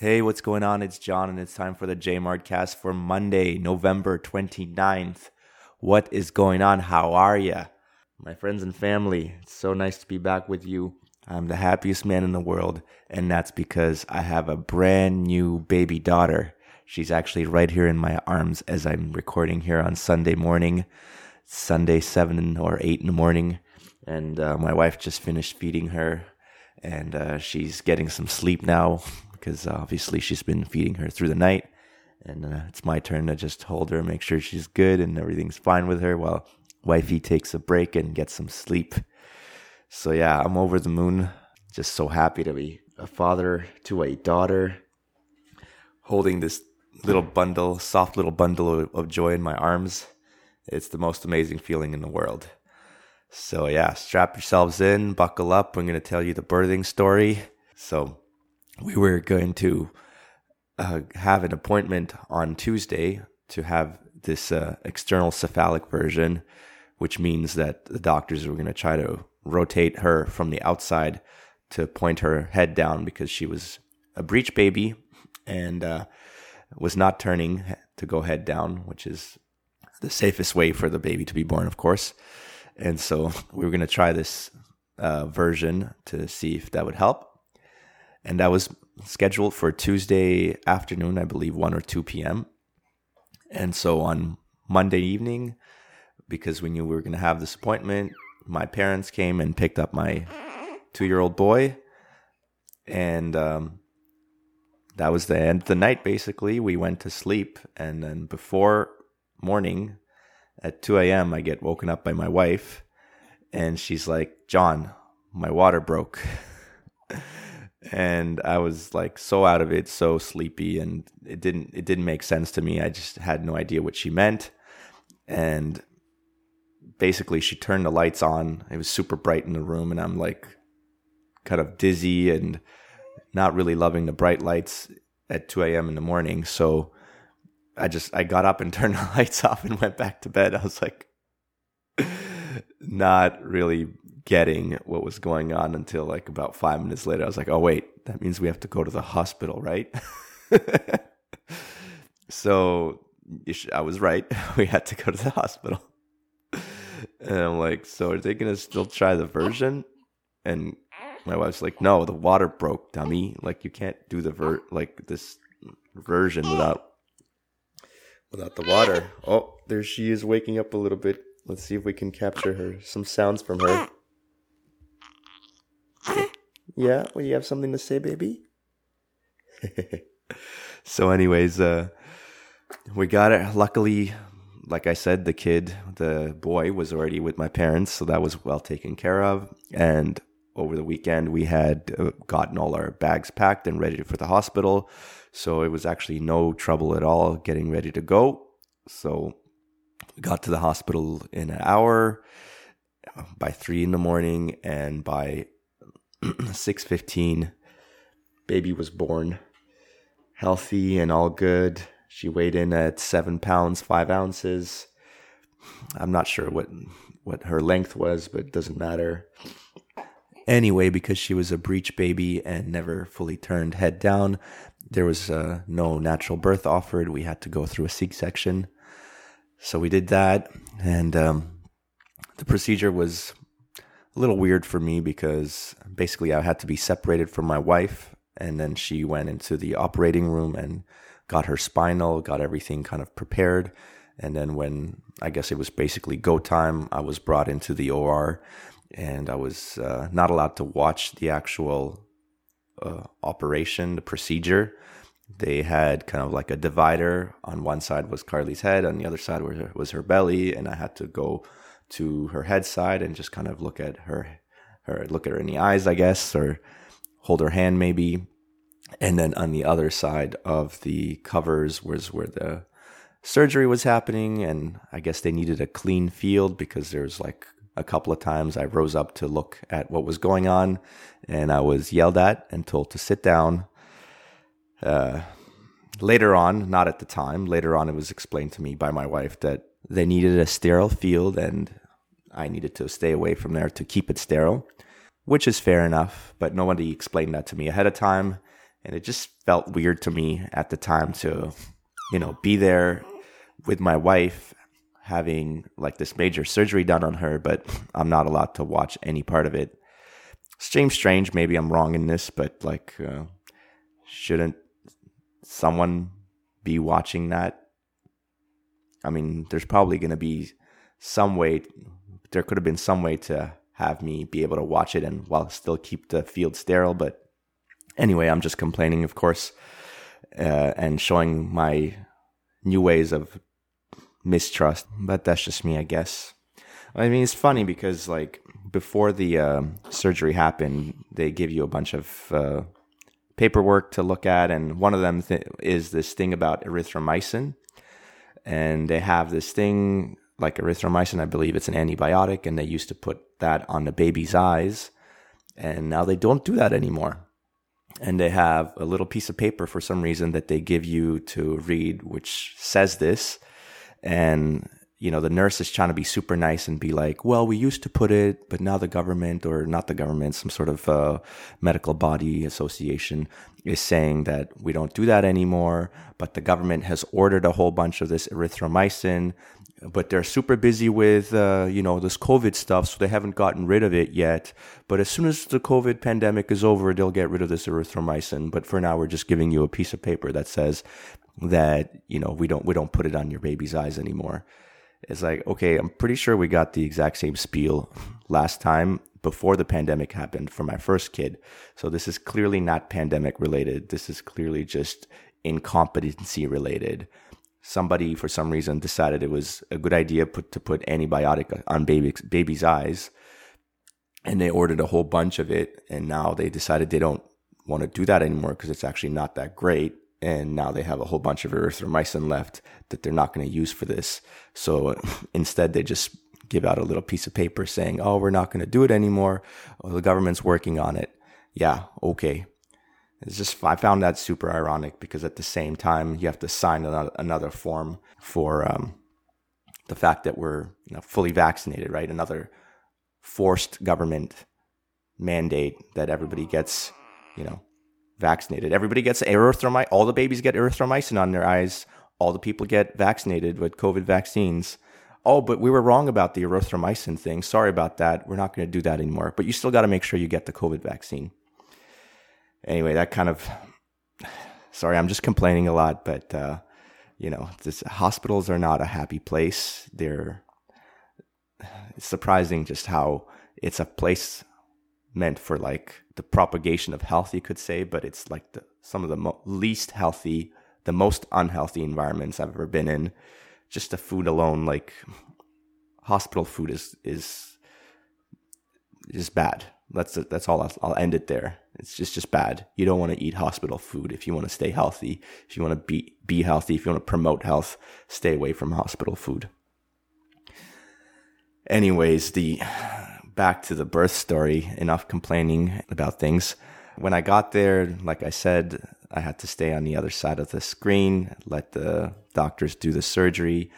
Hey, what's going on? It's John, and it's time for the Jmart cast for Monday, November 29th. What is going on? How are you? My friends and family, it's so nice to be back with you. I'm the happiest man in the world, and that's because I have a brand new baby daughter. She's actually right here in my arms as I'm recording here on Sunday morning, Sunday, 7 or 8 in the morning. And uh, my wife just finished feeding her, and uh, she's getting some sleep now because obviously she's been feeding her through the night. And uh, it's my turn to just hold her, and make sure she's good and everything's fine with her while wifey takes a break and gets some sleep. So, yeah, I'm over the moon. Just so happy to be a father to a daughter, holding this little bundle, soft little bundle of, of joy in my arms. It's the most amazing feeling in the world. So, yeah, strap yourselves in, buckle up. I'm going to tell you the birthing story. So, we were going to uh, have an appointment on Tuesday to have this uh, external cephalic version, which means that the doctors were going to try to rotate her from the outside to point her head down because she was a breech baby and uh, was not turning to go head down, which is the safest way for the baby to be born, of course. And so we were going to try this uh, version to see if that would help and that was scheduled for Tuesday afternoon, I believe, 1 or 2 p.m. And so on Monday evening, because we knew we were going to have this appointment, my parents came and picked up my two year old boy. And um, that was the end of the night, basically. We went to sleep. And then before morning at 2 a.m., I get woken up by my wife. And she's like, John, my water broke. and I was like so out of it, so sleepy, and it didn't it didn't make sense to me. I just had no idea what she meant, and basically she turned the lights on. It was super bright in the room, and I'm like kind of dizzy and not really loving the bright lights at 2 a.m. in the morning. So I just I got up and turned the lights off and went back to bed. I was like not really getting what was going on until like about five minutes later. I was like, oh, wait, that means we have to go to the hospital, right? so I was right. We had to go to the hospital. And I'm like, so are they going to still try the version? And my wife's like, no, the water broke, dummy. Like you can't do the ver like this version without without the water. Oh, there she is waking up a little bit. Let's see if we can capture her some sounds from her. Yeah, well, you have something to say, baby? so, anyways, uh, we got it. Luckily, like I said, the kid, the boy, was already with my parents, so that was well taken care of. And over the weekend, we had uh, gotten all our bags packed and ready for the hospital. So, it was actually no trouble at all getting ready to go. So, we got to the hospital in an hour by three in the morning, and by 6:15 baby was born. Healthy and all good. She weighed in at 7 pounds 5 ounces. I'm not sure what what her length was but it doesn't matter. Anyway because she was a breech baby and never fully turned head down there was uh, no natural birth offered. We had to go through a c-section. So we did that and um, the procedure was a little weird for me because basically I had to be separated from my wife. And then she went into the operating room and got her spinal, got everything kind of prepared. And then when I guess it was basically go time, I was brought into the OR and I was uh, not allowed to watch the actual uh, operation, the procedure. They had kind of like a divider. On one side was Carly's head, on the other side was her, was her belly, and I had to go to her head side and just kind of look at her, her look at her in the eyes, I guess, or hold her hand maybe. And then on the other side of the covers was where the surgery was happening, and I guess they needed a clean field because there's like a couple of times I rose up to look at what was going on, and I was yelled at and told to sit down. Uh, later on, not at the time, later on, it was explained to me by my wife that they needed a sterile field and I needed to stay away from there to keep it sterile, which is fair enough, but nobody explained that to me ahead of time. And it just felt weird to me at the time to, you know, be there with my wife having like this major surgery done on her, but I'm not allowed to watch any part of it. Seems strange. Maybe I'm wrong in this, but like, uh, shouldn't someone be watching that? I mean, there's probably going to be some way, there could have been some way to have me be able to watch it and while still keep the field sterile. But anyway, I'm just complaining, of course, uh, and showing my new ways of mistrust. But that's just me, I guess. I mean, it's funny because like before the uh, surgery happened, they give you a bunch of uh, paperwork to look at, and one of them th- is this thing about erythromycin, and they have this thing like erythromycin. I believe it's an antibiotic, and they used to put that on the baby's eyes, and now they don't do that anymore. And they have a little piece of paper for some reason that they give you to read, which says this and you know the nurse is trying to be super nice and be like well we used to put it but now the government or not the government some sort of uh, medical body association is saying that we don't do that anymore but the government has ordered a whole bunch of this erythromycin but they're super busy with uh, you know this covid stuff so they haven't gotten rid of it yet. But as soon as the covid pandemic is over they'll get rid of this erythromycin. But for now we're just giving you a piece of paper that says that you know we don't we don't put it on your baby's eyes anymore it's like okay i'm pretty sure we got the exact same spiel last time before the pandemic happened for my first kid. So this is clearly not pandemic related. This is clearly just incompetency related. Somebody for some reason decided it was a good idea put, to put antibiotic on baby's baby's eyes. And they ordered a whole bunch of it. And now they decided they don't want to do that anymore because it's actually not that great and now they have a whole bunch of erythromycin left that they're not going to use for this. So instead, they just give out a little piece of paper saying, "Oh, we're not going to do it anymore. Well, the government's working on it." Yeah, okay. It's just I found that super ironic because at the same time you have to sign another, another form for um, the fact that we're you know, fully vaccinated, right? Another forced government mandate that everybody gets, you know, vaccinated. Everybody gets erythromycin. All the babies get erythromycin on their eyes. All the people get vaccinated with COVID vaccines. Oh, but we were wrong about the erythromycin thing. Sorry about that. We're not going to do that anymore. But you still got to make sure you get the COVID vaccine. Anyway, that kind of. Sorry, I'm just complaining a lot, but uh, you know, this, hospitals are not a happy place. They're. It's surprising just how it's a place meant for like the propagation of health, you could say, but it's like the, some of the mo- least healthy, the most unhealthy environments I've ever been in. Just the food alone, like hospital food is is is bad. That's that's all. I'll, I'll end it there. It's just just bad. You don't want to eat hospital food if you want to stay healthy. If you want to be be healthy, if you want to promote health, stay away from hospital food. Anyways, the back to the birth story, enough complaining about things. When I got there, like I said, I had to stay on the other side of the screen, let the doctors do the surgery.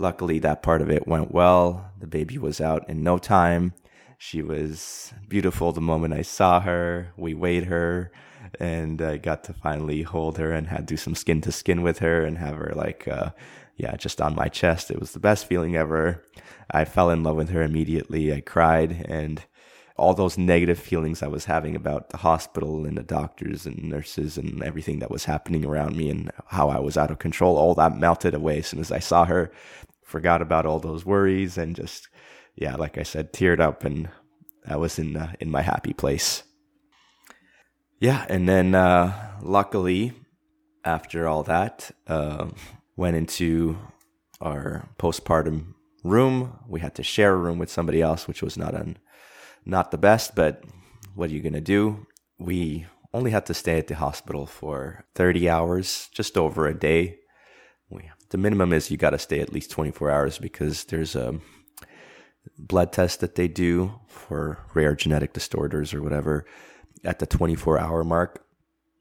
Luckily, that part of it went well. The baby was out in no time. She was beautiful the moment I saw her. We weighed her and I got to finally hold her and had do some skin to skin with her and have her like, uh, yeah, just on my chest. It was the best feeling ever. I fell in love with her immediately. I cried and all those negative feelings I was having about the hospital and the doctors and nurses and everything that was happening around me and how I was out of control, all that melted away as soon as I saw her. Forgot about all those worries and just, yeah, like I said, teared up and I was in uh, in my happy place. Yeah, and then uh, luckily, after all that, uh, went into our postpartum room. We had to share a room with somebody else, which was not an, not the best, but what are you going to do? We only had to stay at the hospital for 30 hours, just over a day. We, the minimum is you got to stay at least 24 hours because there's a blood test that they do for rare genetic disorders or whatever at the 24 hour mark.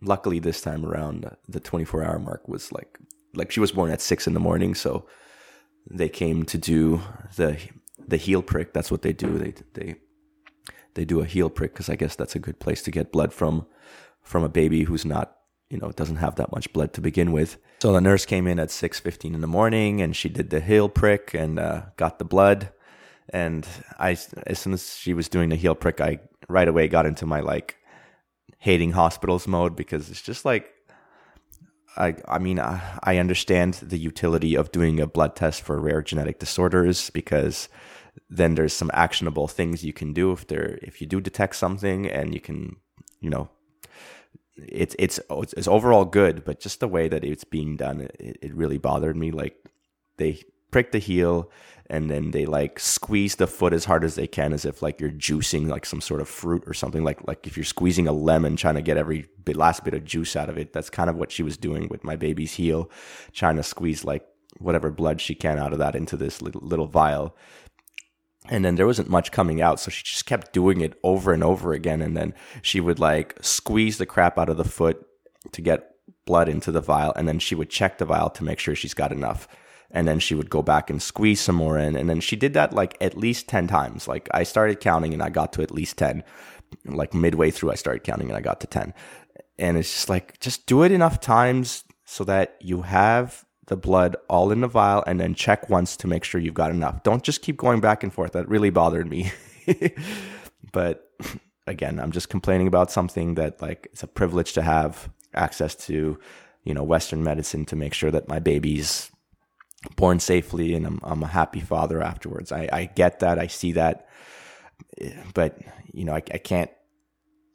Luckily, this time around, the 24 hour mark was like like she was born at six in the morning, so they came to do the the heel prick. That's what they do. They they they do a heel prick because I guess that's a good place to get blood from from a baby who's not you know, doesn't have that much blood to begin with. So the nurse came in at 6:15 in the morning and she did the heel prick and uh, got the blood. And I, as soon as she was doing the heel prick, I right away got into my like hating hospitals mode because it's just like I, I mean, I, I understand the utility of doing a blood test for rare genetic disorders because then there's some actionable things you can do if there if you do detect something and you can you know it's it's it's overall good but just the way that it's being done it, it really bothered me. Like they prick the heel and then they like squeeze the foot as hard as they can as if like you're juicing like some sort of fruit or something. Like like if you're squeezing a lemon trying to get every bit last bit of juice out of it. That's kind of what she was doing with my baby's heel trying to squeeze like whatever blood she can out of that into this little, little vial. And then there wasn't much coming out so she just kept doing it over and over again. And then she would like squeeze the crap out of the foot to get blood into the vial and then she would check the vial to make sure she's got enough and then she would go back and squeeze some more in. And then she did that like at least 10 times. Like i started counting and i got to at least 10 like midway through i started counting and i got to 10 and it's just like just do it enough times so that you have the blood all in the vial and then check once to make sure you've got enough. Don't just keep going back and forth. That really bothered me. But again i'm just complaining about something that like it's a privilege to have access to you know western medicine to make sure that my baby's born safely and I'm, I'm a happy father afterwards. I, I get that. I see that. But, you know, I, I can't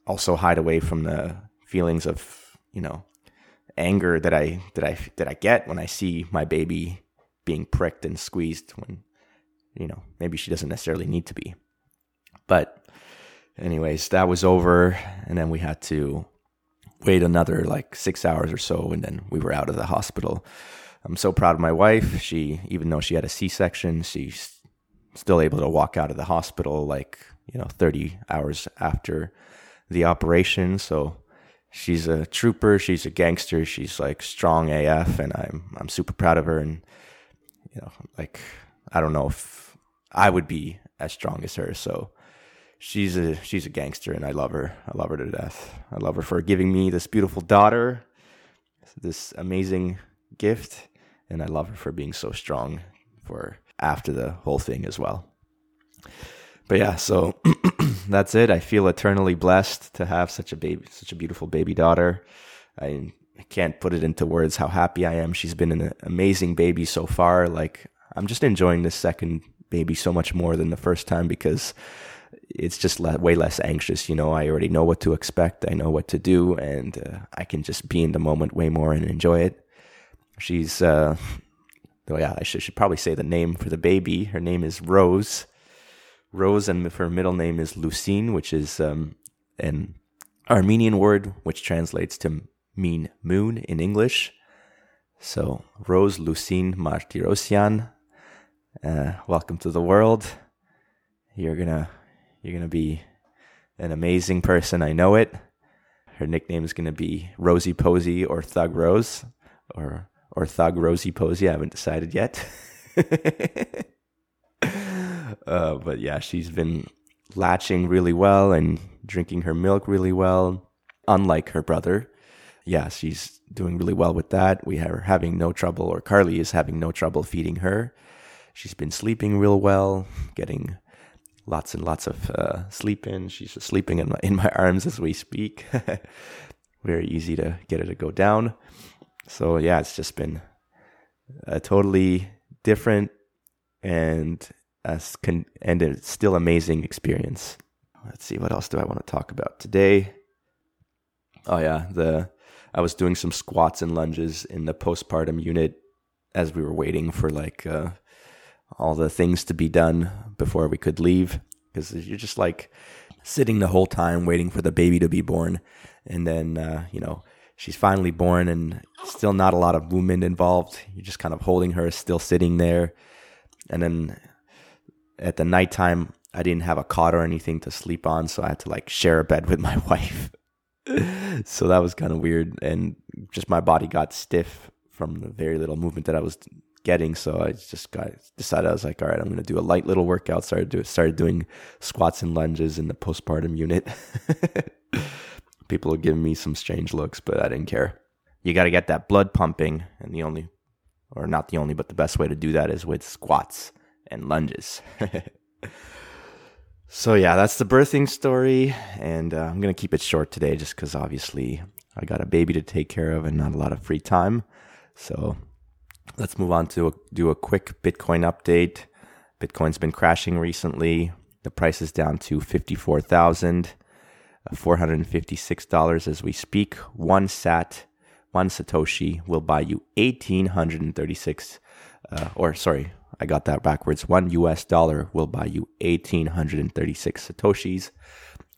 also hide away from the feelings of, you know, anger that I, that I, that I get when I see my baby being pricked and squeezed when, you know, maybe she doesn't necessarily need to be. But anyways, that was over. And then we had to wait another like six hours or so. And then we were out of the hospital. I'm so proud of my wife. She, even though she had a C-section, she's still able to walk out of the hospital like you know 30 hours after the operation. So she's a trooper. She's a gangster. She's like strong AF, and I'm I'm super proud of her. And you know, like I don't know if I would be as strong as her. So she's a she's a gangster, and I love her. I love her to death. I love her for giving me this beautiful daughter, this amazing gift and I love her for being so strong for after the whole thing as well. But yeah, so that's it. I feel eternally blessed to have such a baby, such a beautiful baby daughter. I, can't put it into words how happy I am. She's been an amazing baby so far. Like I'm just enjoying this second baby so much more than the first time because it's just le- way less anxious. You know, I already know what to expect. I know what to do, and uh, I can just be in the moment way more and enjoy it. She's, uh, oh yeah, I should, should probably say the name for the baby. Her name is Rose. Rose, and her middle name is Lucine, which is um, an Armenian word which translates to mean moon in English. So, Rose Lucine Martirosyan, uh, welcome to the world. You're gonna, you're gonna be an amazing person. I know it. Her nickname is gonna be Rosie Posey or Thug Rose, or or Thug Rosie Posey. I haven't decided yet. uh, but yeah, she's been latching really well and drinking her milk really well, unlike her brother. Yeah, she's doing really well with that. We are having no trouble, or Carly is having no trouble feeding her. She's been sleeping real well, getting lots and lots of uh, sleep in. She's sleeping in my in my arms as we speak. Very easy to get her to go down. So yeah, it's just been a totally different and a and a still amazing experience. Let's see what else do I want to talk about today. Oh yeah, the I was doing some squats and lunges in the postpartum unit as we were waiting for like uh, all the things to be done before we could leave because you're just like sitting the whole time waiting for the baby to be born and then uh, you know she's finally born and still not a lot of movement involved. You're just kind of holding her, still sitting there. And then at the nighttime, I didn't have a cot or anything to sleep on, so I had to like share a bed with my wife. so that was kind of weird. And just my body got stiff from the very little movement that I was getting. So I just got decided I was like, all right, I'm to do a light little workout. Started do, started doing squats and lunges in the postpartum unit people were giving me some strange looks, but I didn't care. you got to get that blood pumping, and the only, or not the only, but the best way to do that is with squats and lunges. so yeah, that's the birthing story, and uh, I'm gonna keep it short today, just because obviously I got a baby to take care of and not a lot of free time. So let's move on to a, do a quick Bitcoin update. Bitcoin's been crashing recently. The price is down to fifty-four thousand four hundred and fifty-six dollars as we speak. One sat, one satoshi will buy you eighteen hundred and thirty-six. Uh, or sorry, I got that backwards. One US dollar will buy you 1,836 Satoshis.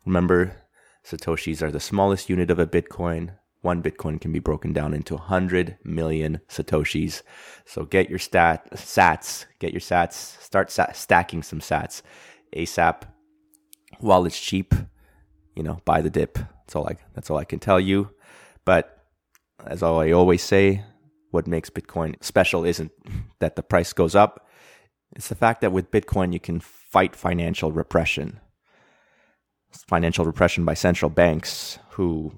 Remember, Satoshis are the smallest unit of a Bitcoin. One Bitcoin can be broken down into 100 million Satoshis. So get your stat, sats, get your sats, start sat, stacking some sats ASAP while it's cheap. You know, buy the dip. That's all I, that's all I can tell you. But as I always say, what makes Bitcoin special isn't that the price goes up. It's the fact that with Bitcoin, you can fight financial repression. Financial repression by central banks who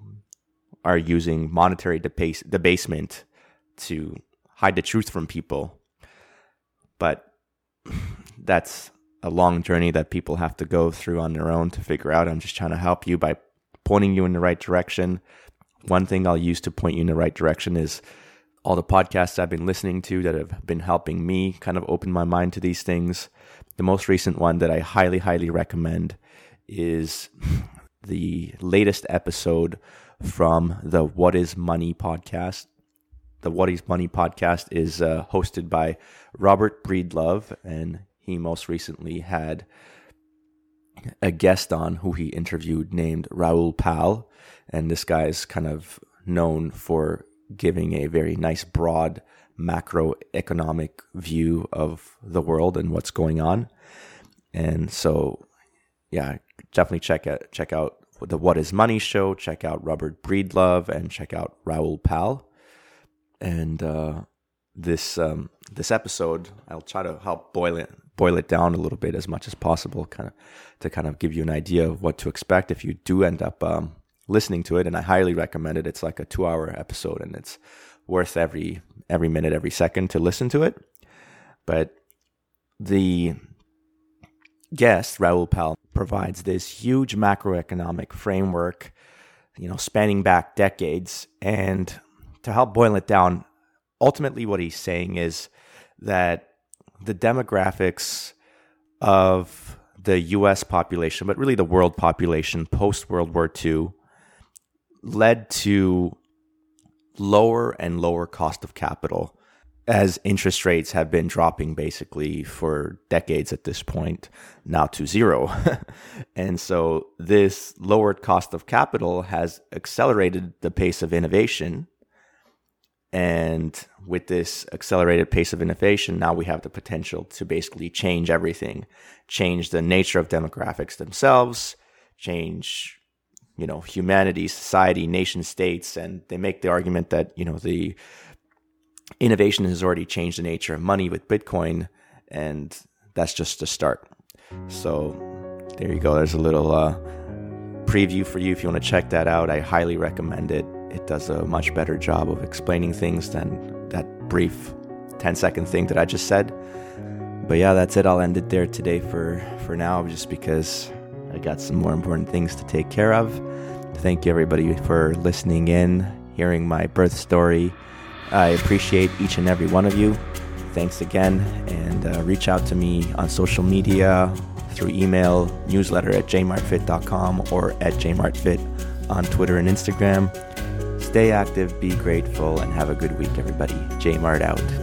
are using monetary debase, debasement to hide the truth from people. But that's a long journey that people have to go through on their own to figure out. I'm just trying to help you by pointing you in the right direction. One thing I'll use to point you in the right direction is all the podcasts I've been listening to that have been helping me kind of open my mind to these things. The most recent one that I highly, highly recommend is the latest episode from the What is Money podcast. The What is Money podcast is uh, hosted by Robert Breedlove, and he most recently had a guest on who he interviewed named Raoul Pal. And this guy is kind of known for giving a very nice, broad macroeconomic view of the world and what's going on. And so, yeah, definitely check out check out the What Is Money show. Check out Robert Breedlove and check out Raoul Pal. And uh, this um, this episode, I'll try to help boil it boil it down a little bit as much as possible, kind of to kind of give you an idea of what to expect if you do end up um, listening to it, and I highly recommend it. It's like a two hour episode, and it's worth every every minute, every second to listen to it. But the guest Raoul Pal provides this huge macroeconomic framework, you know, spanning back decades, and to help boil it down, ultimately what he's saying is that the demographics of the US population, but really the world population post World War II, led to lower and lower cost of capital as interest rates have been dropping basically for decades at this point, now to zero. and so this lowered cost of capital has accelerated the pace of innovation. And with this accelerated pace of innovation, now we have the potential to basically change everything, change the nature of demographics themselves, change you know humanity, society, nation states, and they make the argument that you know the innovation has already changed the nature of money with Bitcoin, and that's just a start. So there you go. There's a little uh, preview for you if you want to check that out. I highly recommend it. It does a much better job of explaining things than that brief 10 second thing that I just said. But yeah, that's it. I'll end it there today for for now, just because I got some more important things to take care of. Thank you, everybody, for listening in, hearing my birth story. I appreciate each and every one of you. Thanks again, and uh, reach out to me on social media through email, newsletter at jmartfit.com or at jmartfit on Twitter and Instagram. Stay active, be grateful, and have a good week, everybody. Jmart out.